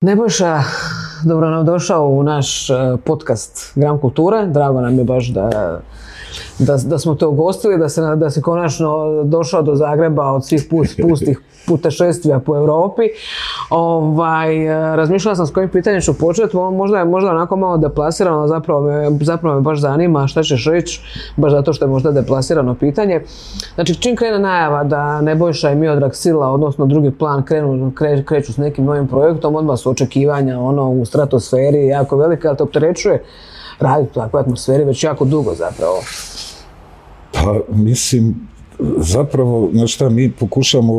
Nebojša, dobro nam došao u naš e, podcast Gram kulture. Drago nam je baš da, da, da smo te ugostili, da, se, da si konačno došao do Zagreba od svih pustih putešestvija po Europi. Ovaj, e, razmišljala sam s kojim pitanjem ću početi, možda je možda onako malo deplasirano, zapravo me, zapravo me baš zanima šta ćeš reći, baš zato što je možda deplasirano pitanje. Znači, čim krene najava da Nebojša i Miodrag Sila, odnosno drugi plan, krenu, kreću s nekim novim projektom, odmah su očekivanja ono, u stratosferi jako velika, ali te opterećuje raditi u takvoj atmosferi već jako dugo zapravo. Pa, mislim, Zapravo, znači šta, mi pokušamo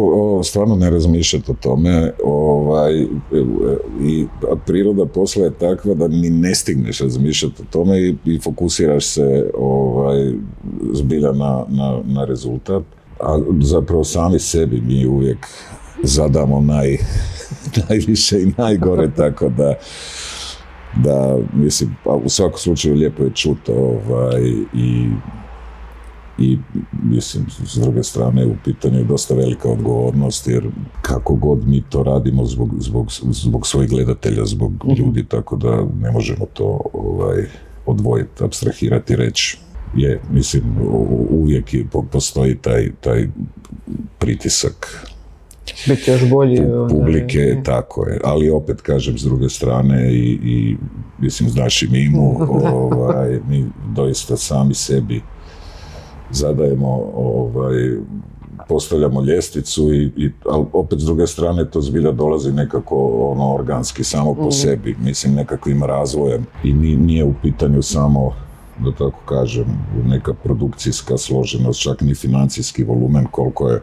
stvarno ne razmišljati o tome ovaj, i priroda posla je takva da ni ne stigneš razmišljati o tome i, i fokusiraš se ovaj, zbilja na, na, na rezultat, a zapravo sami sebi mi uvijek zadamo naj, najviše i najgore, tako da da, mislim, u svakom slučaju lijepo je čuto ovaj, i i mislim s druge strane u pitanju je dosta velika odgovornost jer kako god mi to radimo zbog, zbog, zbog svojih gledatelja, zbog mhm. ljudi, tako da ne možemo to ovaj, odvojiti, abstrahirati, reći je, mislim, uvijek je, postoji taj, taj pritisak biti još bolji. Publike, tako je. Ali opet kažem s druge strane i, i mislim znaš i mimu, ovaj, mi doista sami sebi zadajemo, ovaj, postavljamo ljestvicu, i, i, ali opet s druge strane to zbilja dolazi nekako ono organski samo po mhm. sebi, mislim nekakvim razvojem i nije u pitanju samo da tako kažem, neka produkcijska složenost, čak ni financijski volumen koliko je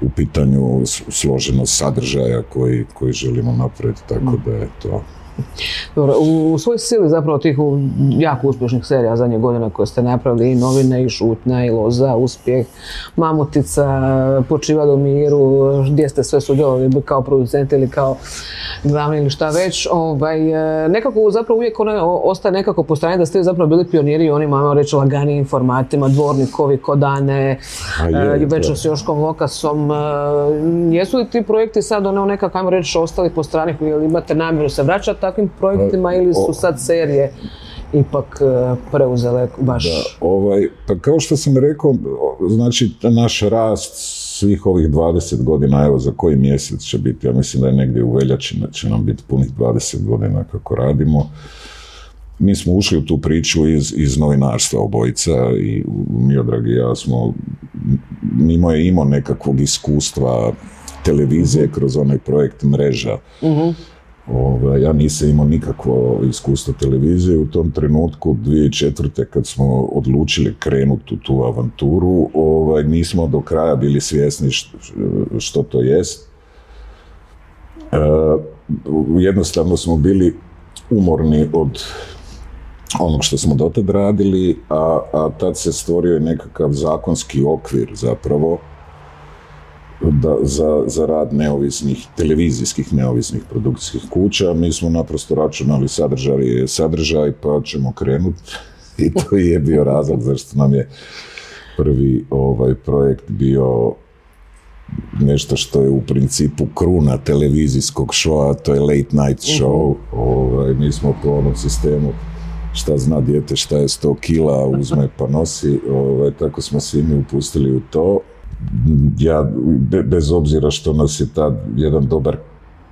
u pitanju složenost sadržaja koji, koji želimo napraviti, tako mhm. da je to dobro, u, svoj sili zapravo tih jako uspješnih serija zadnje godina koje ste napravili i novine i šutnja i loza, uspjeh, mamutica, počiva do miru, gdje ste sve sudjelovali kao producenti ili kao glavni ili šta već, ovaj, e, nekako zapravo uvijek ono ostaje nekako po strani da ste zapravo bili pioniri onim, ajmo reći, laganim formatima, dvornikovi, kodane, e, večer s Joškom Lokasom. E, jesu li ti projekti sad ono nekako, ajmo reći, ostali po strani ili imate namjeru se vraćati takvim projektima ili su sad serije ipak preuzele baš... Da, ovaj, pa kao što sam rekao, znači naš rast svih ovih 20 godina, evo za koji mjesec će biti, ja mislim da je negdje u veljači će nam biti punih 20 godina kako radimo. Mi smo ušli u tu priču iz, iz novinarstva obojica i Miodrag i ja smo, mimo je imao nekakvog iskustva televizije kroz onaj projekt mreža. uh Ovaj, ja nisam imao nikakvo iskustvo televizije u tom trenutku 2004. kad smo odlučili krenuti u tu avanturu, ovaj, nismo do kraja bili svjesni što, to jest. E, jednostavno smo bili umorni od onog što smo dotad radili, a, a tad se stvorio nekakav zakonski okvir zapravo da, za, za rad neovisnih, televizijskih neovisnih produkcijskih kuća. Mi smo naprosto računali sadržaj sadržaj, pa ćemo krenuti. I to je bio razlog zašto nam je prvi ovaj projekt bio nešto što je u principu kruna televizijskog showa, to je late night mhm. show. Ovaj, mi smo po onom sistemu šta zna dijete šta je 100 kila, uzme pa nosi. Ovaj, tako smo svi mi upustili u to ja, bez obzira što nas je tad jedan dobar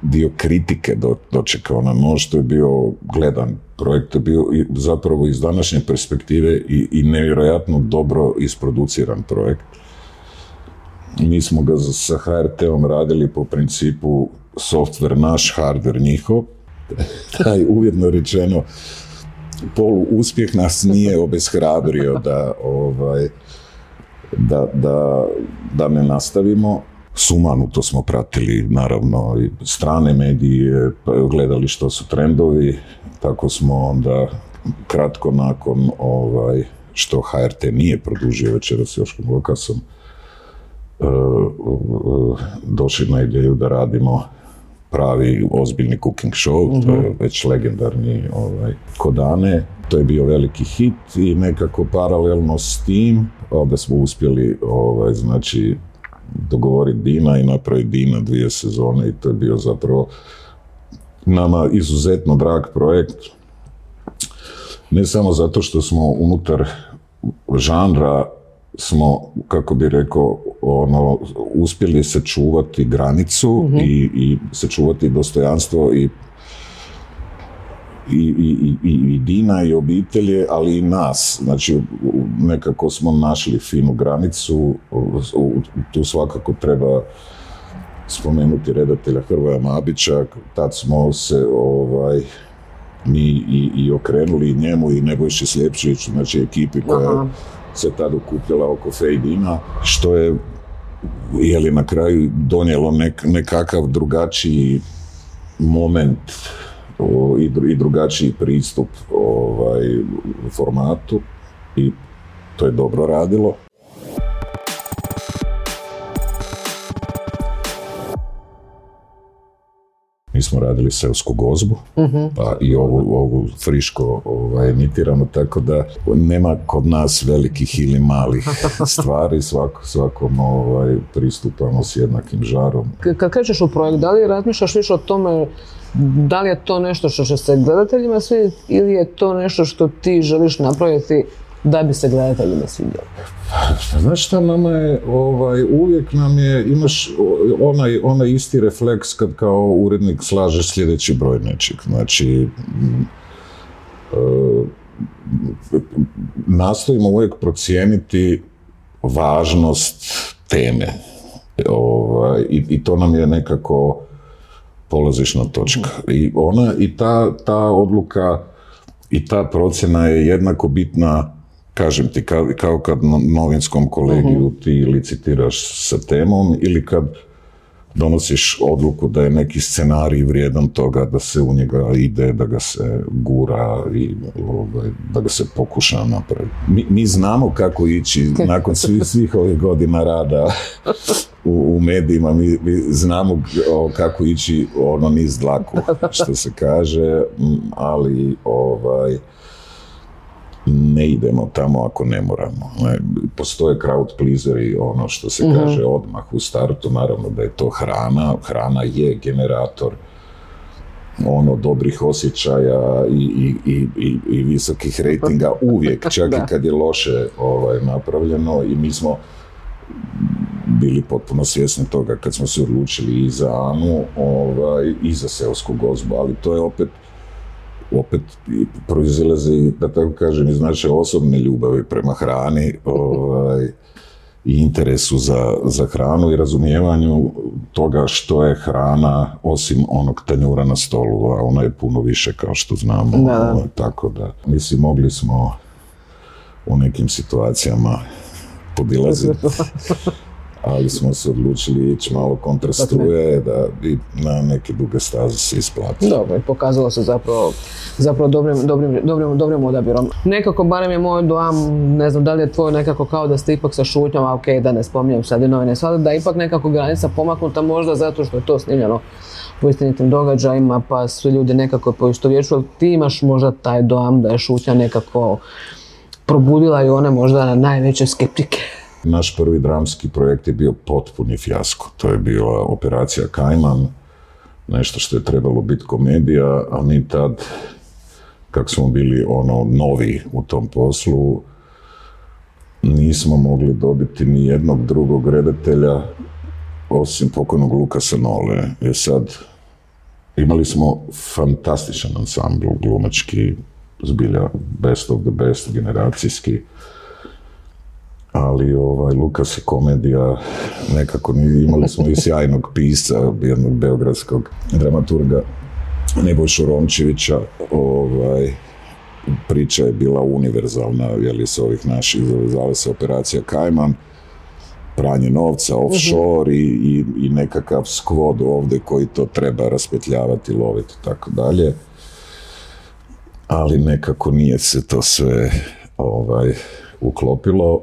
dio kritike do, dočekao na nož, to je bio gledan projekt, je bio zapravo iz današnje perspektive i, i nevjerojatno dobro isproduciran projekt. Mi smo ga sa HRT-om radili po principu software naš, hardware njihov. Taj uvjetno rečeno polu uspjeh nas nije obeshrabrio da ovaj, da, da, da ne nastavimo. to smo pratili, naravno, i strane medije, pa gledali što su trendovi, tako smo onda kratko nakon ovaj, što HRT nije produžio večera s Joškom Lukasom, e, došli na ideju da radimo pravi ozbiljni cooking show, to je mhm. već legendarni ovaj, Kodane. To je bio veliki hit i nekako paralelno s tim onda smo uspjeli ovaj, znači, dogovoriti Dina i napraviti Dina dvije sezone i to je bio zapravo nama izuzetno drag projekt. Ne samo zato što smo unutar žanra smo, kako bi rekao, ono, uspjeli sačuvati granicu i, i sačuvati dostojanstvo i i, i, i, i Dina i obitelje, ali i nas. Znači, nekako smo našli finu granicu, tu svakako treba spomenuti redatelja Hrvoja Mabića, tad smo se ovaj, mi i, i okrenuli njemu i Nebojši Sljepčeviću, znači ekipi koja Aha. Se tad okupljala oko Fejdina, što je je li na kraju donijelo nek, nekakav drugačiji moment i, i drugačiji pristup ovaj, formatu i to je dobro radilo. Smo radili seosku gozbu, pa i ovu, ovu friško ovaj, emitirano, tako da nema kod nas velikih ili malih stvari, svako, svakom ovaj, pristupamo s jednakim žarom. K- Kad krećeš u projekt, da li razmišljaš više o tome da li je to nešto što će se gledateljima svidjeti ili je to nešto što ti želiš napraviti da bi se gledateljima svidjelo? Pa Znaš šta, nama je, ovaj, uvijek nam je, imaš onaj, onaj isti refleks kad kao urednik slažeš sljedeći broj nečeg. Znači, e, nastojimo uvijek procijeniti važnost teme. Ovaj, i, I to nam je nekako polazišna točka. I ona, i ta, ta odluka i ta procjena je jednako bitna kažem ti, kao, kao kad novinskom kolegiju ti licitiraš sa temom ili kad donosiš odluku da je neki scenarij vrijedan toga da se u njega ide, da ga se gura i ovaj, da ga se pokuša napraviti. Mi, mi znamo kako ići nakon svih, svih ovih godina rada u, u medijima, mi, mi znamo kako ići ono niz dlaku, što se kaže, ali ovaj, ne idemo tamo ako ne moramo. Postoje crowd pleaseri, ono što se kaže odmah u startu, naravno da je to hrana. Hrana je generator ono dobrih osjećaja i, i, i, i, i visokih rejtinga uvijek, čak i kad je loše ovaj, napravljeno i mi smo bili potpuno svjesni toga kad smo se odlučili i za Anu ovaj, i za seosku gozbu, ali to je opet opet proizilazi, da tako kažem, iz naše osobne ljubavi prema hrani ovaj, i interesu za, za hranu i razumijevanju toga što je hrana osim onog tanjura na stolu, a ona je puno više kao što znamo. Da. ovaj, tako da, mislim, mogli smo u nekim situacijama podilaziti, ali smo se odlučili ići malo kontra struje da bi na neke duge staze se isplati. Dobro, i pokazalo se zapravo, zapravo dobrim, dobrim, dobrim, dobrim odabirom. Nekako, barem je moj dojam, ne znam da li je tvoj nekako kao da ste ipak sa šutnjom, a ok, da ne spominjem sad i novine, sad da je ipak nekako granica pomaknuta možda zato što je to snimljeno po istinitim događajima, pa svi ljudi nekako poistovjećuju, ali ti imaš možda taj dojam da je šutnja nekako probudila i one možda najveće skeptike. Naš prvi dramski projekt je bio potpuni fijasko. To je bila operacija Kajman, nešto što je trebalo biti komedija, a mi tad, kak smo bili ono novi u tom poslu, nismo mogli dobiti ni jednog drugog redatelja osim pokojnog Lukasa Nole. Jer sad imali smo fantastičan ansambl glumački, zbilja best of the best, generacijski ali ovaj, Lukas je komedija, nekako imali smo i sjajnog pisca, jednog beogradskog dramaturga Nebojšu Romčevića, ovaj, priča je bila univerzalna, jeli s ovih naših, zove se operacija Kajman, pranje novca, offshore i, i, i nekakav skvod ovdje koji to treba raspetljavati, loviti tako dalje. Ali nekako nije se to sve ovaj, uklopilo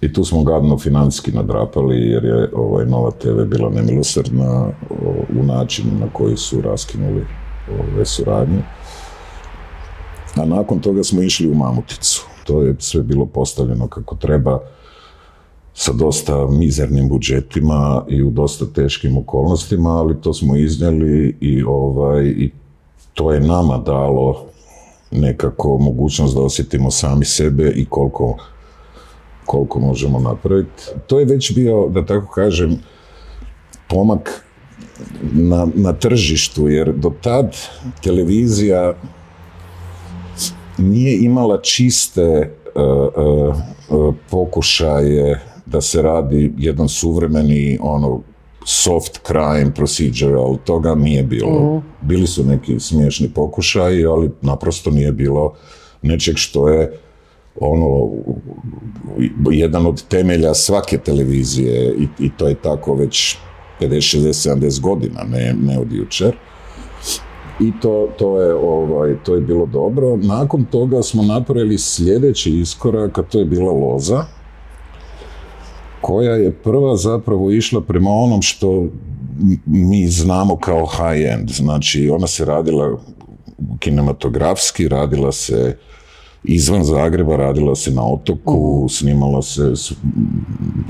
i tu smo gadno financijski nadrapali jer je ovaj, Nova TV bila nemilosrdna u načinu na koji su raskinuli ove suradnje. A nakon toga smo išli u Mamuticu. To je sve bilo postavljeno kako treba sa dosta mizernim budžetima i u dosta teškim okolnostima, ali to smo iznijeli i, ovaj, i to je nama dalo nekako mogućnost da osjetimo sami sebe i koliko, koliko možemo napraviti. To je već bio, da tako kažem, pomak na, na tržištu, jer do tad televizija nije imala čiste uh, uh, pokušaje da se radi jedan suvremeni ono soft crime procedural, toga nije bilo. Mhm. Bili su neki smiješni pokušaji, ali naprosto nije bilo nečeg što je ono jedan od temelja svake televizije i, i to je tako već 50, 60, 70 godina, ne, ne od jučer. I to, to, je, ovaj, to je bilo dobro. Nakon toga smo napravili sljedeći iskorak, a to je bila loza koja je prva zapravo išla prema onom što mi znamo kao high-end. Znači, ona se radila kinematografski, radila se izvan Zagreba, radila se na otoku, mhm. snimala se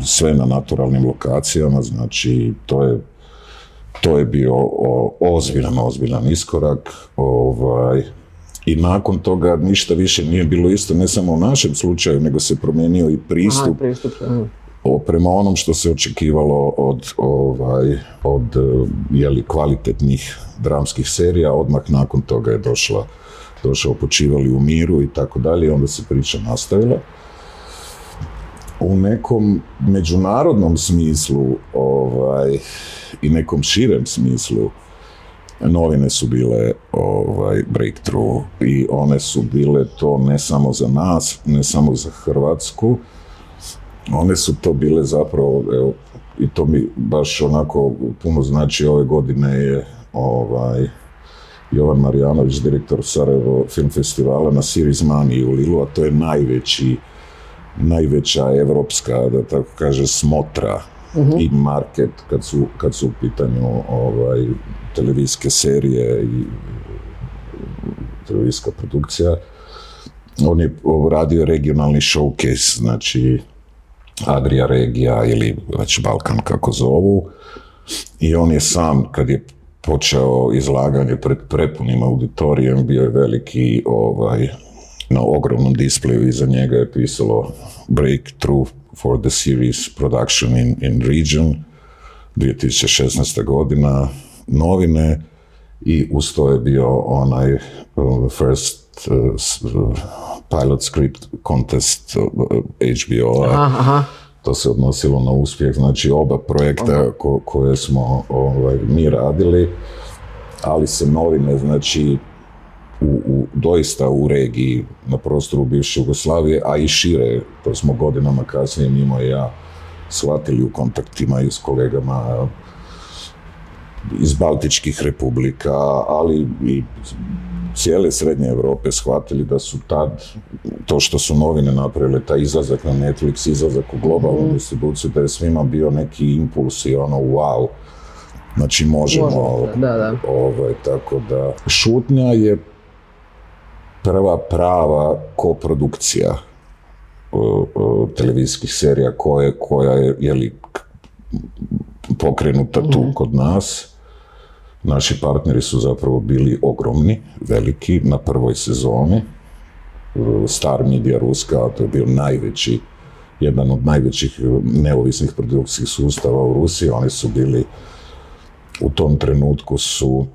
sve na naturalnim lokacijama, znači to je to je bio ozbiljan, ozbiljan iskorak. Ovaj, I nakon toga ništa više nije bilo isto, ne samo u našem slučaju, nego se promijenio i pristup. Aha, pristup prema onom što se očekivalo od, ovaj, od jeli, kvalitetnih dramskih serija, odmah nakon toga je došla, došao počivali u miru i tako dalje, onda se priča nastavila. U nekom međunarodnom smislu ovaj, i nekom širem smislu novine su bile ovaj, breakthrough i one su bile to ne samo za nas, ne samo za Hrvatsku, one su to bile zapravo, evo, i to mi baš onako puno znači ove godine je ovaj, Jovan Marjanović, direktor Sarajevo film festivala na Series Money u Lilu, a to je najveći, najveća evropska, da tako kaže, smotra uh i market kad su, kad su u pitanju ovaj, televizijske serije i televizijska produkcija. On je radio regionalni showcase, znači Adria regija ili već Balkan kako zovu. I on je sam, kad je počeo izlaganje pred prepunim auditorijem, bio je veliki ovaj, na ogromnom displeju iza njega je pisalo Breakthrough for the series production in, in region 2016. godina novine i uz to je bio onaj uh, first uh, pilot script contest HBO-a. To se odnosilo na uspjeh, znači oba projekta ko, koje smo ovaj, mi radili, ali se novine, znači u, u, doista u regiji na prostoru bivše Jugoslavije, a i šire, to smo godinama kasnije mimo i ja shvatili u kontaktima i s kolegama iz Baltičkih republika, ali i cijele srednje Europe shvatili da su tad, to što su novine napravile, taj izlazak na Netflix, izlazak u globalnu mm. distribuciju, da je svima bio neki impuls i ono wow, znači možemo, da, da. Ovaj, tako da. Šutnja je prva prava koprodukcija televizijskih serija koje, koja je jeli, pokrenuta tu mhm. kod nas Naši partneri su zapravo bili ogromni, veliki na prvoj sezoni. Star Media Ruska, to je bio najveći, jedan od najvećih neovisnih produkcijskih sustava u Rusiji. Oni su bili u tom trenutku su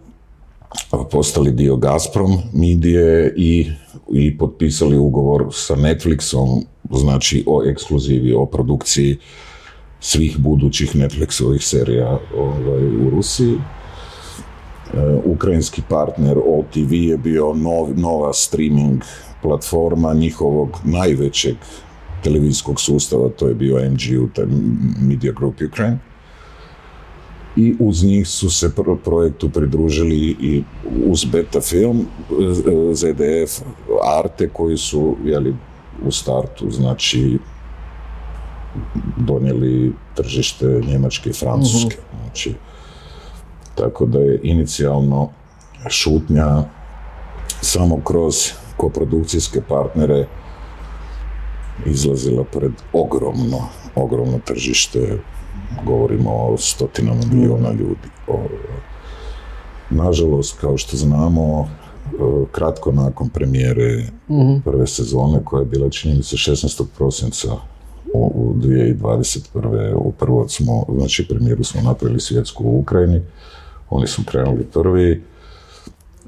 postali dio Gazprom medije i, i potpisali ugovor sa Netflixom, znači o ekskluzivi, o produkciji svih budućih Netflixovih serija ovaj, u Rusiji. E, ukrajinski partner OTV je bio nova streaming platforma njihovog najvećeg televizijskog sustava, to je bio MGU, taj Media Group Ukraine. I uz njih su se projektu pridružili i uz Beta Film, e, ZDF, Arte, koji su jeli, u startu, znači donijeli tržište Njemačke i Francuske. Mhm. Znači, tako da je inicijalno šutnja samo kroz koprodukcijske partnere izlazila pred ogromno, ogromno tržište. Govorimo o stotinama milijuna ljudi. nažalost, kao što znamo, e, kratko nakon premijere prve sezone, koja je bila činjenica se 16. prosinca u u 2021. U prvo smo, znači premijeru smo napravili svjetsku u Ukrajini, oni su krenuli prvi,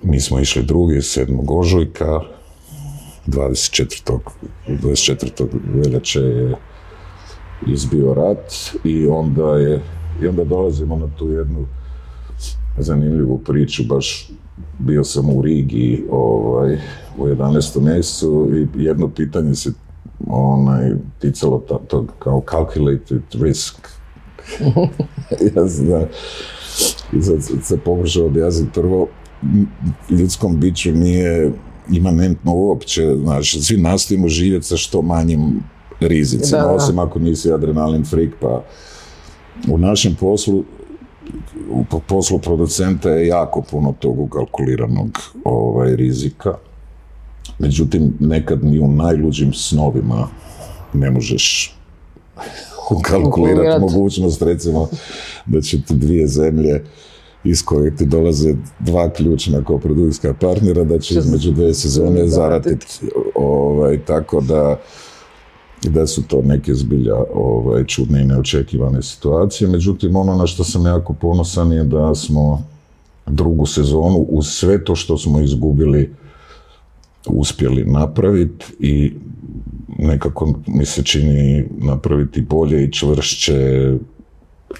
mi smo išli drugi, 7. ožujka, 24. 24. veljače je izbio rat i onda je i onda dolazimo na tu jednu zanimljivu priču, baš bio sam u Rigi ovaj, u 11. mjesecu i jedno pitanje se onaj, ticalo tog kao calculated risk. ja znam, i sad se pokušao objasniti prvo, ljudskom biću nije imanentno uopće, znači, svi nastojimo živjeti sa što manjim rizicima, Da, da. osim ako nisi adrenalin freak, pa u našem poslu u po- poslu producenta je jako puno tog ukalkuliranog ovaj, rizika. Međutim, nekad ni u najluđim snovima ne možeš ukalkulirati mogućnost, recimo, da će ti dvije zemlje iz koje ti dolaze dva ključna koprodukcijska partnera, da će između dvije sezone zaratiti. Ovaj, tako da, da su to neke zbilja ovaj, čudne i neočekivane situacije. Međutim, ono na što sam jako ponosan je da smo drugu sezonu uz sve to što smo izgubili uspjeli napraviti i nekako mi se čini napraviti bolje i čvršće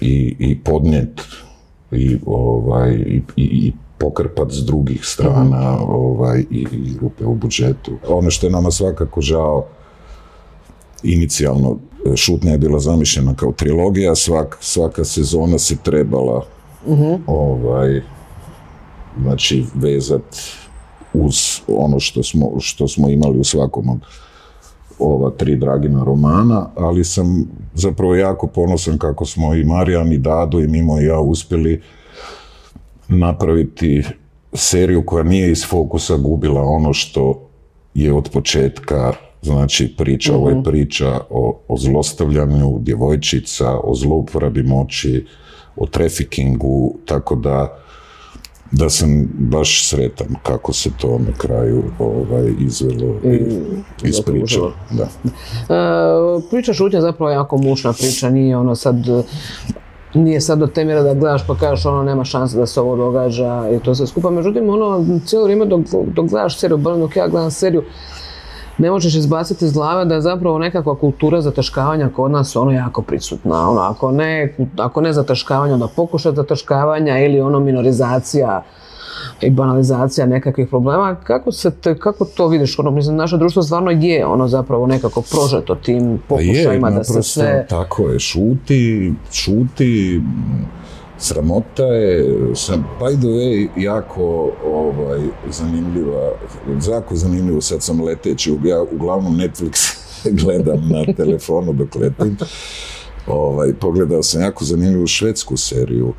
i, i podnijet i, ovaj, i, i, i pokrpat s drugih strana ovaj, i, i rupe u budžetu. Ono što je nama svakako žao, inicijalno šutnja je bila zamišljena kao trilogija, svak, svaka sezona se trebala ovaj, znači vezat uz ono što smo, što smo imali u svakom od ova tri Dragina romana, ali sam zapravo jako ponosan kako smo i Marijan i Dado i Mimo i ja uspjeli napraviti seriju koja nije iz fokusa gubila ono što je od početka znači priča, ovo je priča o, o zlostavljanju djevojčica, o zlouporabi moći, o trafikingu, tako da da sam baš sretan kako se to na kraju ovaj, izvelo i ispričalo. Da. E, priča šutnja zapravo je jako mučna priča, nije ono sad nije sad do te mjere da gledaš pa kažeš ono nema šanse da se ovo događa i to sve skupa. Međutim, ono cijelo vrijeme dok, dok gledaš seriju, barem dok ja gledam seriju, ne možeš izbaciti iz glave da je zapravo nekakva kultura zataškavanja kod nas ono jako prisutna. Ono, ako, ne, ako ne zataškavanja, onda pokušaj zataškavanja ili ono minorizacija i banalizacija nekakvih problema. Kako, se te, kako to vidiš? Ono, mislim, naše društvo stvarno je ono zapravo nekako prožeto tim Pa je, pokušajima da se sve... Tako je, šuti, šuti, sramota je, sam, by the way, jako ovaj, zanimljiva, jako zanimljivo, sad sam leteći, ja uglavnom Netflix gledam na telefonu dok letim, ovaj, pogledao sam jako zanimljivu švedsku seriju,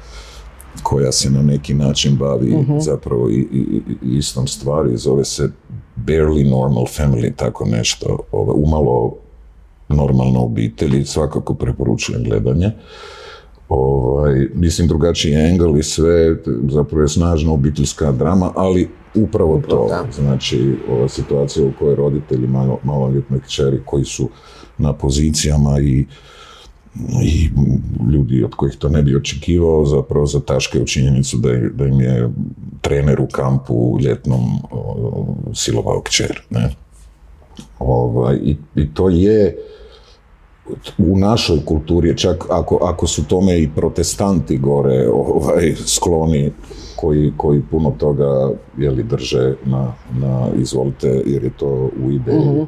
koja se na neki način bavi zapravo i, i, i istom stvari, zove se Barely Normal Family, tako nešto, ovaj, umalo normalna obitelj i svakako preporučujem gledanje. Ovaj, mislim drugačiji angle i sve, zapravo je snažna obiteljska drama, ali upravo to, da. znači ova situacija u kojoj roditelji malo, maloljetne kćeri koji su na pozicijama i i ljudi od kojih to ne bi očekivao zapravo zataškaju činjenicu da, je- da im je trener u kampu ljetnom o, silovao kćer. Ne? Ovaj, i, I to je u našoj kulturi, čak ako, ako su tome i protestanti gore ovaj, skloni koji, koji puno toga jeli, drže na, na izvolite jer je to u ideji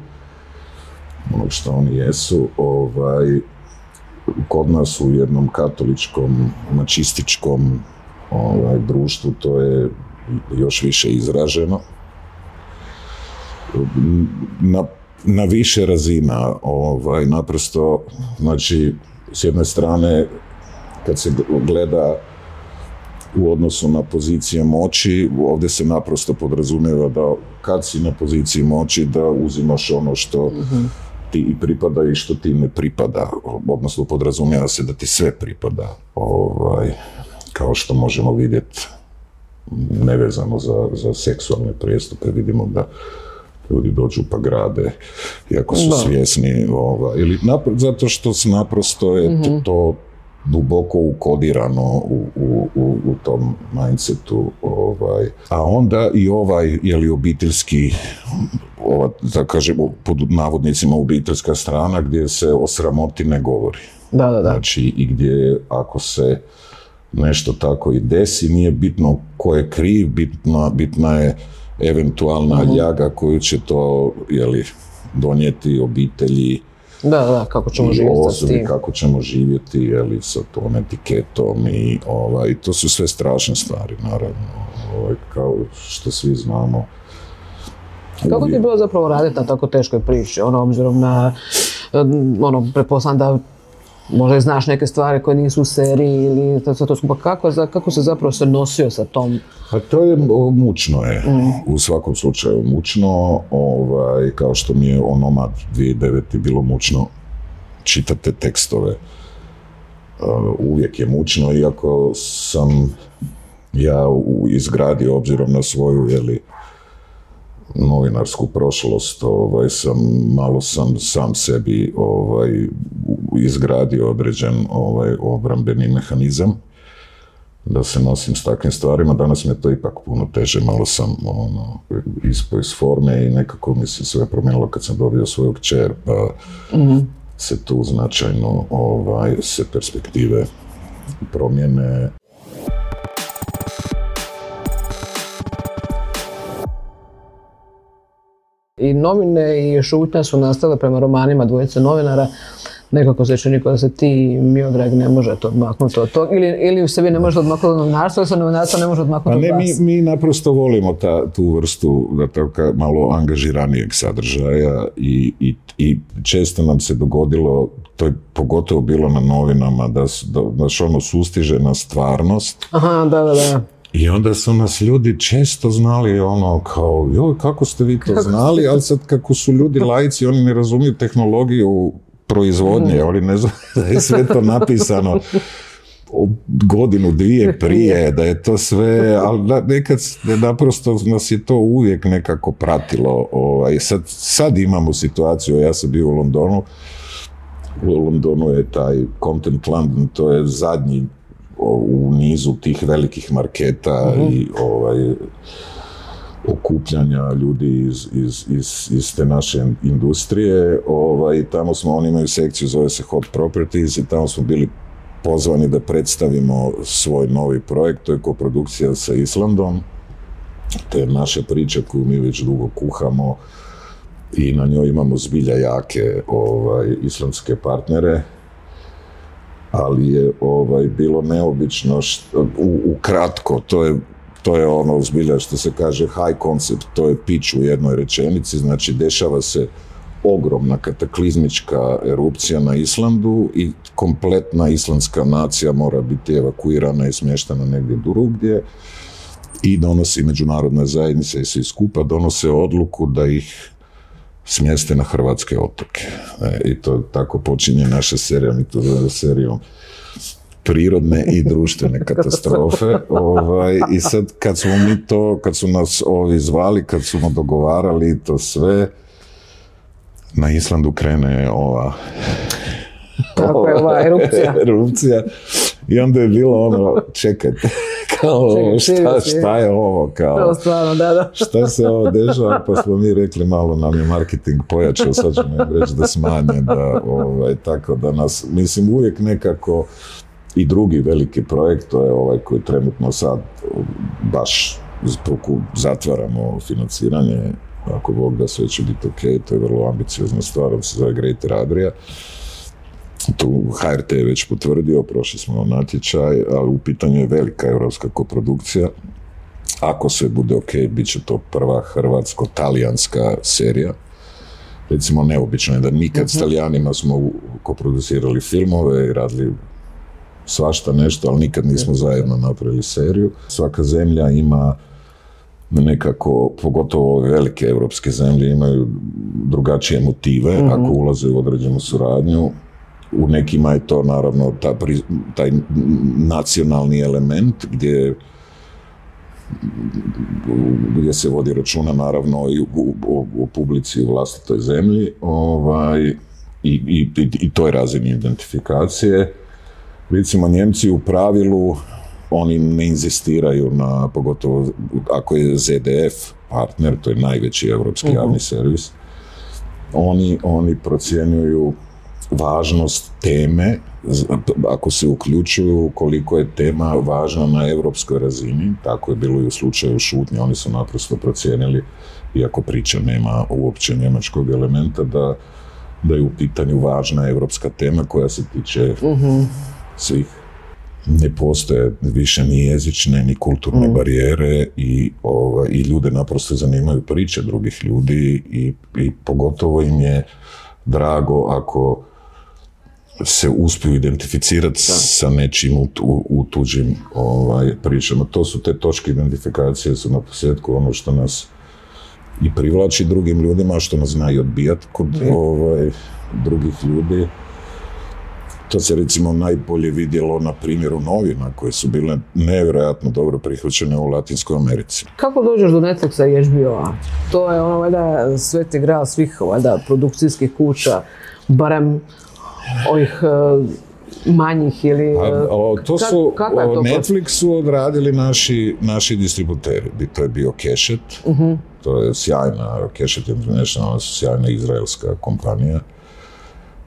onog što oni jesu, ovaj, kod nas u jednom katoličkom, mačističkom ovaj, društvu to je još više izraženo. Na, na više razina, ovaj, naprosto, znači, s jedne strane, kad se gleda u odnosu na pozicije moći, ovdje se naprosto podrazumijeva da kad si na poziciji moći da uzimaš ono što ti i pripada i što ti ne pripada, odnosno podrazumijeva se da ti sve pripada, ovaj, kao što možemo vidjeti nevezano za, za seksualne prijestupe. Vidimo da ljudi dođu pa grade, iako su svjesni, ova, ili zato što se naprosto je Mhm. to duboko ukodirano u, u, u, u tom mindsetu. Ovaj. A onda i ovaj, je li obiteljski, ova, da kažemo, pod navodnicima obiteljska strana gdje se o sramoti ne govori. Da, da, da. Znači, i gdje ako se nešto tako i desi, nije bitno ko je kriv, bitna, bitna je eventualna Mhm. ljaga koju će to, jeli, donijeti obitelji, Da, da, kako ćemo i živjeti osobi, tim. kako ćemo živjeti, jeli, sa tom etiketom i ovaj, to su sve strašne stvari, naravno, ovaj, kao što svi znamo. Kako ti je bilo zapravo raditi na tako teškoj priči, ono, obzirom na, ono, pretpostavljam da možda i znaš neke stvari koje nisu u seriji ili to, sve to skupa. Kako, za- kako se zapravo se nosio sa tom? Pa to je mučno je, u svakom slučaju mučno, ovaj, kao što mi je Onomad 2009. bilo mučno čitati tekstove. Uh, uvijek je mučno, iako sam ja u, izgradio, obzirom na svoju, jeli, novinarsku prošlost, ovaj, sam, malo sam sam sebi ovaj, izgradio određen ovaj, obrambeni mehanizam da se nosim s takvim stvarima. Danas mi je to ipak puno teže, malo sam ono, ispao iz forme i nekako mi se sve promijenilo kad sam dobio svoju kćer, pa se tu značajno ovaj, se perspektive promjene. I novine i šutnja su nastale prema romanima dvojice novinara. Nekako se čini kao da se ti Miodrag ne možete odmaknuti od toga. Ili, ili se vi ne možete odmaknuti od novinarstva, ili se novinarstvo ne može odmaknuti Pa od ne, vas. mi, mi naprosto volimo ta, tu vrstu da tako malo angažiranijeg sadržaja i, i, i često nam se dogodilo, to je pogotovo bilo na novinama, da, da, da ono sustiže na stvarnost Aha, da, da, da. I onda su nas ljudi često znali ono kao, joj, kako ste vi to znali, ali sad kako su ljudi laici, oni ne razumiju tehnologiju proizvodnje, oni ne znaju da je sve to napisano godinu, dvije prije, da je to sve, ali nekad naprosto nas je to uvijek nekako pratilo. Ovaj, sad, sad imamo situaciju, ja sam bio u Londonu, u Londonu je taj Content London, to je zadnji u nizu tih velikih marketa i ovaj, okupljanja ljudi iz, iz, iz, iz te naše industrije. Ovaj, tamo smo, oni imaju sekciju, zove se Hot Properties i tamo smo bili pozvani da predstavimo svoj novi projekt, to je koprodukcija sa Islandom. To je naša priča koju mi već dugo kuhamo i na njoj imamo zbilja jake ovaj, islandske partnere ali je ovaj, bilo neobično što, u, u kratko, to je to je ono zbilja što se kaže high concept, to je pitch u jednoj rečenici, znači dešava se ogromna kataklizmička erupcija na Islandu i kompletna islandska nacija mora biti evakuirana i smještena negdje drugdje i donosi međunarodna zajednica i svi skupa donose odluku da ih smjeste na hrvatske otoke. E, I to tako počinje naša serija, mi to zovemo serijom prirodne i društvene katastrofe. ovaj, I sad kad smo mi to, kad su nas ovi zvali, kad smo dogovarali to sve, na Islandu krene ova Kako je ova erupcija. erupcija. I onda je bilo ono, čekajte, kao Čekaj, šta, šta je ovo, kao, To stvarno, da, da. šta se ovo dešava, pa smo mi rekli malo nam je marketing pojačao, sad ćemo im reći da smanje, da, ovaj, tako da nas, mislim, uvijek nekako i drugi veliki projekt, to je ovaj koji trenutno sad baš zatvaramo financiranje, ako Bog da sve će biti ok, to je vrlo ambiciozna stvar, on se zove Greater Adria. Tu HRT je već potvrdio, prošli smo natječaj, ali u pitanju je velika europska koprodukcija. Ako sve bude ok, bit će to prva hrvatsko-talijanska serija. Recimo, neobično je da nikad s Talijanima smo koproducirali filmove i radili svašta nešto, ali nikad nismo zajedno napravili seriju. Svaka zemlja ima nekako, pogotovo ove velike europske zemlje imaju drugačije motive ako ulaze u određenu suradnju. U nekima je to naravno ta pri- taj nacionalni element gdje gdje se vodi računa naravno i u, publici u vlastitoj zemlji ovaj, i, i, i toj razini identifikacije. Recimo, Njemci u pravilu oni ne inzistiraju na, pogotovo ako je ZDF partner, to je najveći europski mhm. javni servis, oni, oni procjenjuju važnost teme, ako se uključuju koliko je tema važna na europskoj razini, tako je bilo i u slučaju šutnje, oni su naprosto procijenili, iako priča nema uopće njemačkog elementa, da, da je u pitanju važna europska tema koja se tiče mhm. svih ne postoje više ni jezične ni kulturne mm. barijere i, ovaj, i ljude naprosto zanimaju priče drugih ljudi i, i pogotovo im je drago ako se uspiju identificirati sa nečim u, u, tuđim ovaj, pričama. To su te točke identifikacije, su na posljedku ono što nas i privlači drugim ljudima, što nas zna i odbijati kod ovaj, drugih ljudi. To se recimo najbolje vidjelo na primjeru novina koje su bile nevjerojatno dobro prihvaćene u Latinskoj Americi. Kako dođeš do Netflixa i HBO-a? To je ono valjda sveti grad svih valjda produkcijskih kuća, barem ovih e, manjih ili... A, e, to su, to Netflix su odradili naši, naši distributeri. To je bio Keshet, uh to je sjajna, Keshet International, sjajna izraelska kompanija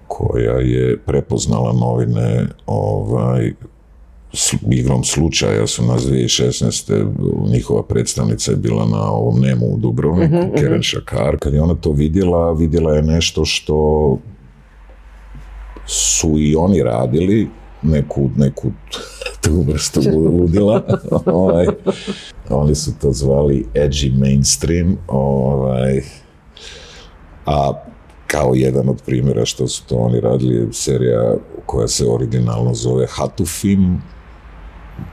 koja je prepoznala novine ovaj, igrom slučaja su nas 2016. njihova predstavnica je bila na ovom Nemu u Dubrovniku, uh Keren Šakar. Kad je ona to vidjela, vidjela je nešto što su i oni radili, neku, neku tu vrstu ludila. ovaj, oni su to zvali edgy mainstream. Ovaj, a kao jedan od primjera što su to oni radili je serija koja se originalno zove Hatufim.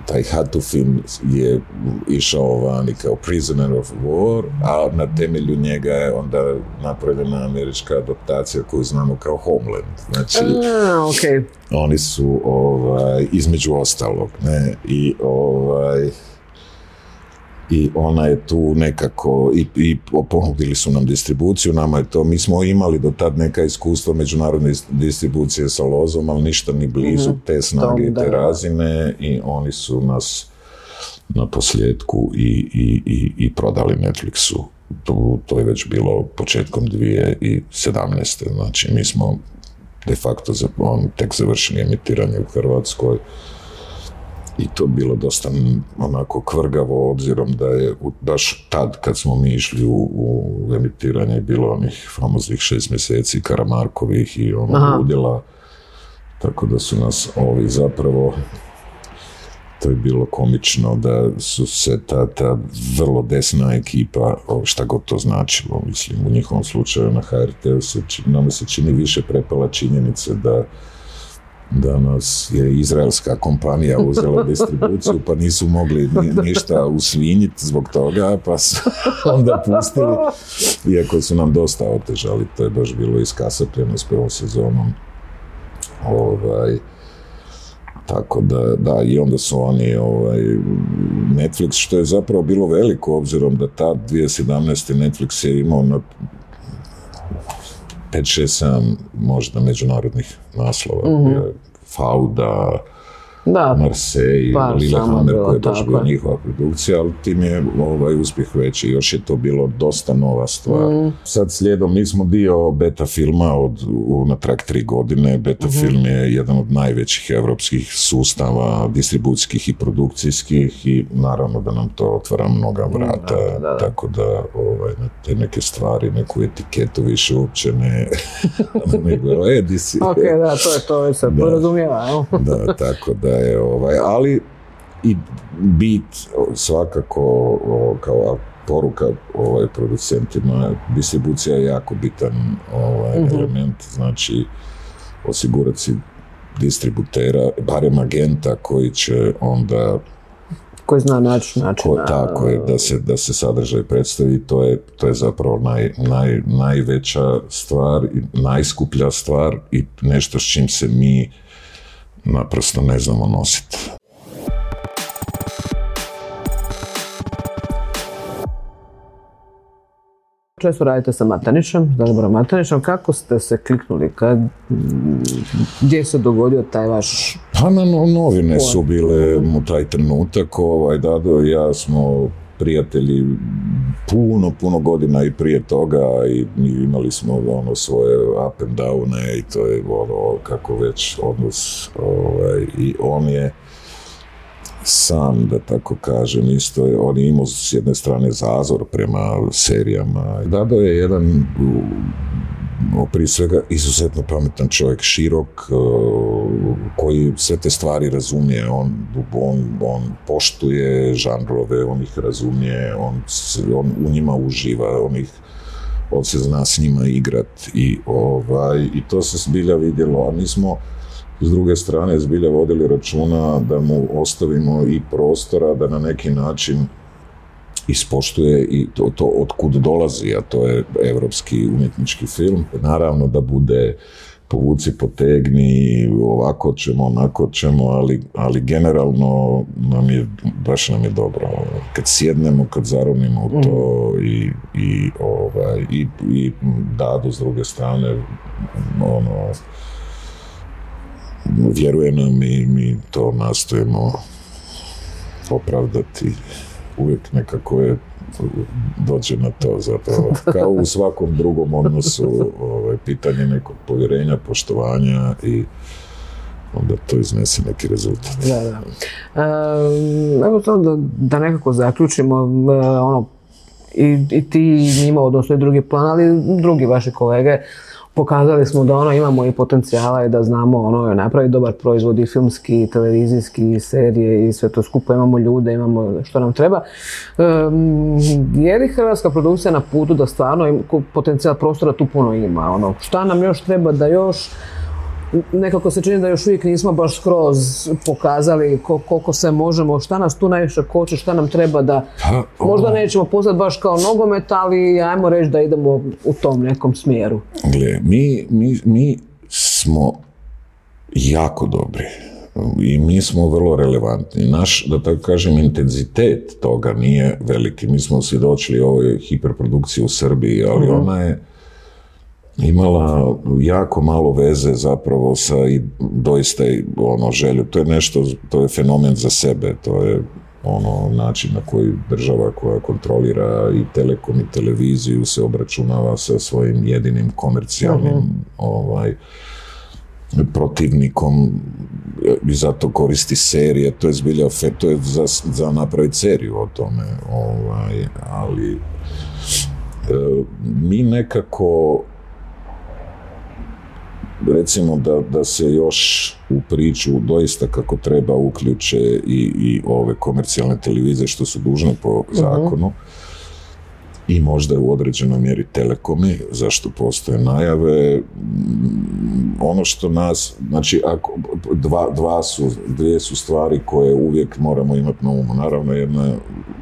Taj Hatufim je išao vani kao Prisoner of War, a na temelju njega je onda napravljena američka adaptacija koju znamo kao Homeland. Znači, okay. oni su ovaj, između ostalog, ne, i ovaj, i ona je tu nekako i, i ponudili su nam distribuciju, nama je to, mi smo imali do tad neka iskustva međunarodne distribucije sa Lozom, ali ništa ni blizu mm te snage i te razine i oni su nas na posljedku i, i, i, i prodali Netflixu. To, to je već bilo početkom 2017. Znači mi smo de facto on, tek završili emitiranje u Hrvatskoj i to bilo dosta onako kvrgavo obzirom da je baš tad kad smo mi išli u, u emitiranje bilo onih famoznih šest mjeseci Karamarkovih i ono udjela tako da su nas ovi zapravo to je bilo komično da su se ta, ta vrlo desna ekipa, šta god to značilo, mislim, u njihovom slučaju na HRT-u se, nama se čini više prepala činjenice da da nas je izraelska kompanija uzela distribuciju pa nisu mogli ništa usvinjiti zbog toga pa su onda pustili iako su nam dosta otežali to je baš bilo iskasapljeno s prvom sezonom ovaj, tako da, da, i onda su oni ovaj, Netflix, što je zapravo bilo veliko, obzirom da ta 2017. Netflix je imao na 5, 6, 7 možda međunarodnih naslova. Mm-hmm. Fauda, da, Marseille, Lillehammer koja je baš bila njihova produkcija, ali tim je ovaj uspjeh veći, još je to bilo dosta nova stvar. Mm. Sad slijedom, mi smo dio beta filma od unatrag tri godine, beta mm film je jedan od najvećih europskih sustava, distribucijskih i produkcijskih i naravno da nam to otvara mnoga vrata, da, tako da ovaj, te neke stvari, neku etiketu više uopće ne, nego, e, Ok, da, to je to, se porazumijeva, da, tako da je, ovaj, ali i bit svakako kao poruka ovaj, producentima, distribucija je jako bitan ovaj, mhm. element, znači osigurati si distributera, barem agenta koji će onda koji zna naći način. tako je, da se, da se sadržaj predstavi, to je, to je zapravo naj, naj, najveća stvar i najskuplja stvar i nešto s čim se mi naprosto ne znamo nositi. Često radite sa Matanićem, Dalibora Matanićem. Kako ste se kliknuli? Kad, gdje se dogodio taj vaš... Pa na novine su bile mu taj trenutak. Ovaj, Dado i ja smo prijatelji puno, puno godina i prije toga i imali smo ono svoje up and downe i to je ono kako već odnos ovaj, i on je sam, da tako kažem, isto je, on je imao s jedne strane zazor prema serijama. Dado je jedan prije svega izuzetno pametan čovjek, širok, uh, koji sve te stvari razumije, on, on, on poštuje žanrove, on ih razumije, on, on u njima uživa, on ih on se zna s njima igrat i, ovaj, i to se zbilja vidjelo, a mi smo s druge strane zbilja vodili računa da mu ostavimo i prostora da na neki način ispoštuje i to, to od kud dolazi, a to je evropski umjetnički film. Naravno da bude povuci, potegni, ovako ćemo, onako ćemo, ali, ali generalno nam je, baš nam je dobro. Kad sjednemo, kad zaronimo u to i, i, ovaj, i, i Dado s druge strane, ono, vjeruje nam i mi to nastojimo opravdati. Uvijek nekako je dođe na to zapravo. Kao u svakom drugom odnosu, ovaj, pitanje nekog povjerenja, poštovanja i onda to iznese neki rezultat. Da, da. Ehm, evo to da, da nekako zaključimo, e, ono, i, i ti njima, odnosno i drugi plan, ali drugi vaši kolege, pokazali smo da ono imamo i potencijala i da znamo ono napraviti dobar proizvod i filmski, i televizijski, i serije i sve to skupo, imamo ljude, imamo što nam treba. Ehm, je li hrvatska produkcija na putu da stvarno im, potencijal prostora tu puno ima? Ono, šta nam još treba da još nekako se čini da još uvijek nismo baš skroz pokazali ko- koliko se možemo, šta nas tu najviše koče, šta nam treba da, Pa, možda ovo- nećemo postati baš kao nogomet, ali ajmo reći da idemo u tom nekom smjeru. Gle, mi, mi, mi smo jako dobri i mi smo vrlo relevantni. Naš, da tako kažem, intenzitet toga nije veliki. Mi smo svjedočili ovoj hiperprodukciji u Srbiji, ali ona je imala jako malo veze zapravo sa i doista i ono želju. To je nešto, to je fenomen za sebe, to je ono način na koji država koja kontrolira i telekom i televiziju se obračunava sa svojim jedinim komercijalnim ovaj protivnikom i zato koristi serije, to je zbilja, to je za, za napraviti seriju o tome, ovaj, ali e, mi nekako recimo da, da se još u priču doista kako treba uključe i, i ove komercijalne televizije što su dužne po zakonu i možda u određenoj mjeri telekomi, zašto postoje najave. Mm, Ono što nas, znači, ako, dva, dva su, dvije su stvari koje uvijek moramo imati na umu. Naravno, jedna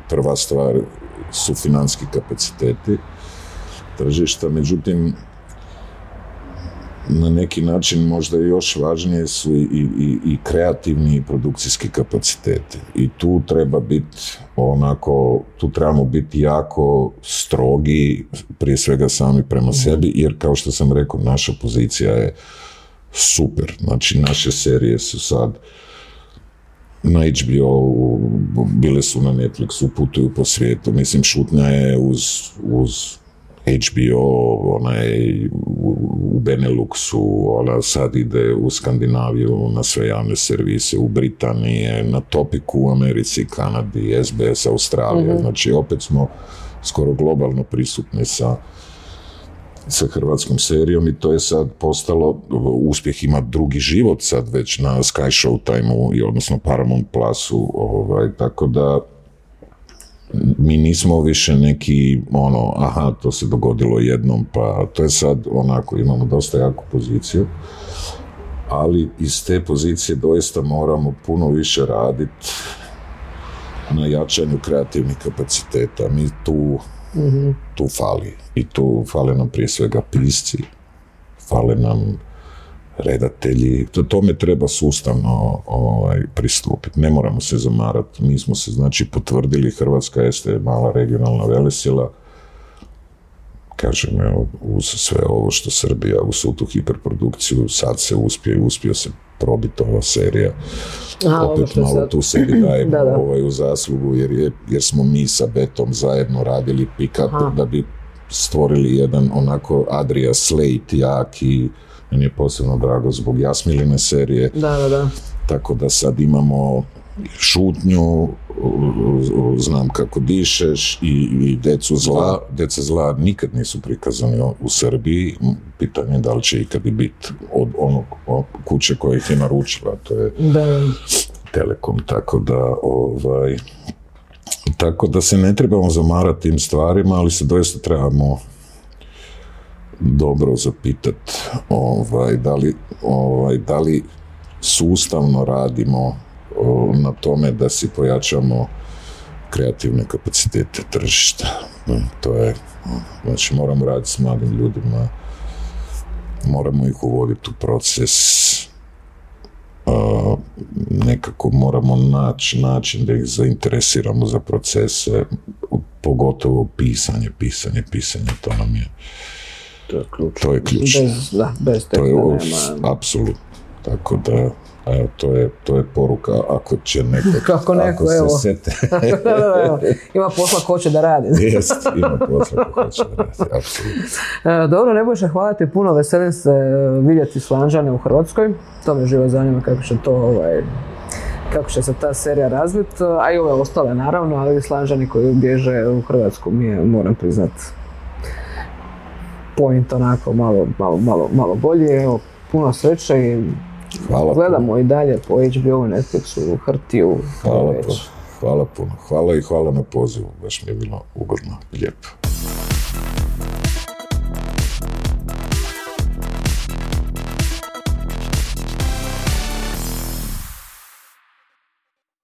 prva stvar su financijski kapaciteti tržišta, međutim, na neki način možda još važnije su i, i, i kreativni i produkcijski kapaciteti. I tu treba biti onako, tu trebamo biti jako strogi, prije svega sami prema sebi, jer kao što sam rekao, naša pozicija je super. Znači, naše serije su sad na HBO, bile su na Netflixu, putuju po svijetu. Mislim, šutnja je uz, uz HBO, ona je u, Beneluxu, ona sad ide u Skandinaviju na sve javne servise, u Britaniji, na Topiku u Americi, Kanadi, SBS, Australija. Znači, opet smo skoro globalno prisutni sa sa hrvatskom serijom i to je sad postalo, uspjeh ima drugi život sad već na Sky Showtime-u i odnosno Paramount Plusu, ovaj, tako da mi nismo više neki ono, aha, to se dogodilo jednom, pa to je sad onako, imamo dosta jaku poziciju, ali iz te pozicije doista moramo puno više raditi na jačanju kreativnih kapaciteta. Mi tu, tu fali. I tu fale nam prije svega pisci, fale nam redatelji. To tome treba sustavno ovaj, pristupiti. Ne moramo se zamarati. Mi smo se znači potvrdili, Hrvatska jeste mala regionalna velesila. kažem, evo, uz sve ovo što Srbija, u svu tu hiperprodukciju, sad se uspije, uspio se probiti ova serija. Aha, ovo Opet malo sad- tu sebi dajemo Da, da. Ovaj, u zaslugu, jer, je, jer smo mi sa Betom zajedno radili pick-up Aha. da bi stvorili jedan onako Adria Slate jak i meni je posebno drago zbog Jasmiline serije, Da, da, da. tako da sad imamo šutnju, znam kako dišeš i, i decu zla. Deca zla nikad nisu prikazani u Srbiji. Pitanje je da li će ikad i biti od onog kuće koja ih je naručila, to je Da, Telekom, tako da ovaj, tako da se ne trebamo zamarati tim stvarima, ali se doista trebamo dobro zapitati ovaj, da, li, ovaj, da li sustavno radimo na tome da si pojačamo kreativne kapacitete tržišta. Mm, To je, znači moramo raditi s mladim ljudima, moramo ih uvoditi u proces, a, nekako moramo naći način da ih zainteresiramo za procese, pogotovo pisanje, pisanje, pisanje, to nam je, to je ključ. to je ključ. Bez, da, bez To je nema. apsolutno. Tako da, evo, to je, to je poruka ako će neko, Kako neko, ako se evo. sete, da, da, da, ima posla ko će da radi. jest, ima posla ko hoće da radi, apsolutno. E, Dobro, Nebojša, hvala ti puno, veselim se e, vidjeti Slanđane u Hrvatskoj. To me živo zanima kako će to, ovaj, kako će se ta serija razviti, a i ove ostale naravno, ali Slanđani koji bježe u Hrvatsku mi je, moram priznat, point onako malo, malo, malo, malo bolji. Evo, puno sreće i Hvala puno. gledamo i dalje po HBO, Netflixu, Hrtiju, Hvala već. puno. Hvala puno. Hvala i hvala na pozivu. Baš mi je bilo ugodno. Lijepo.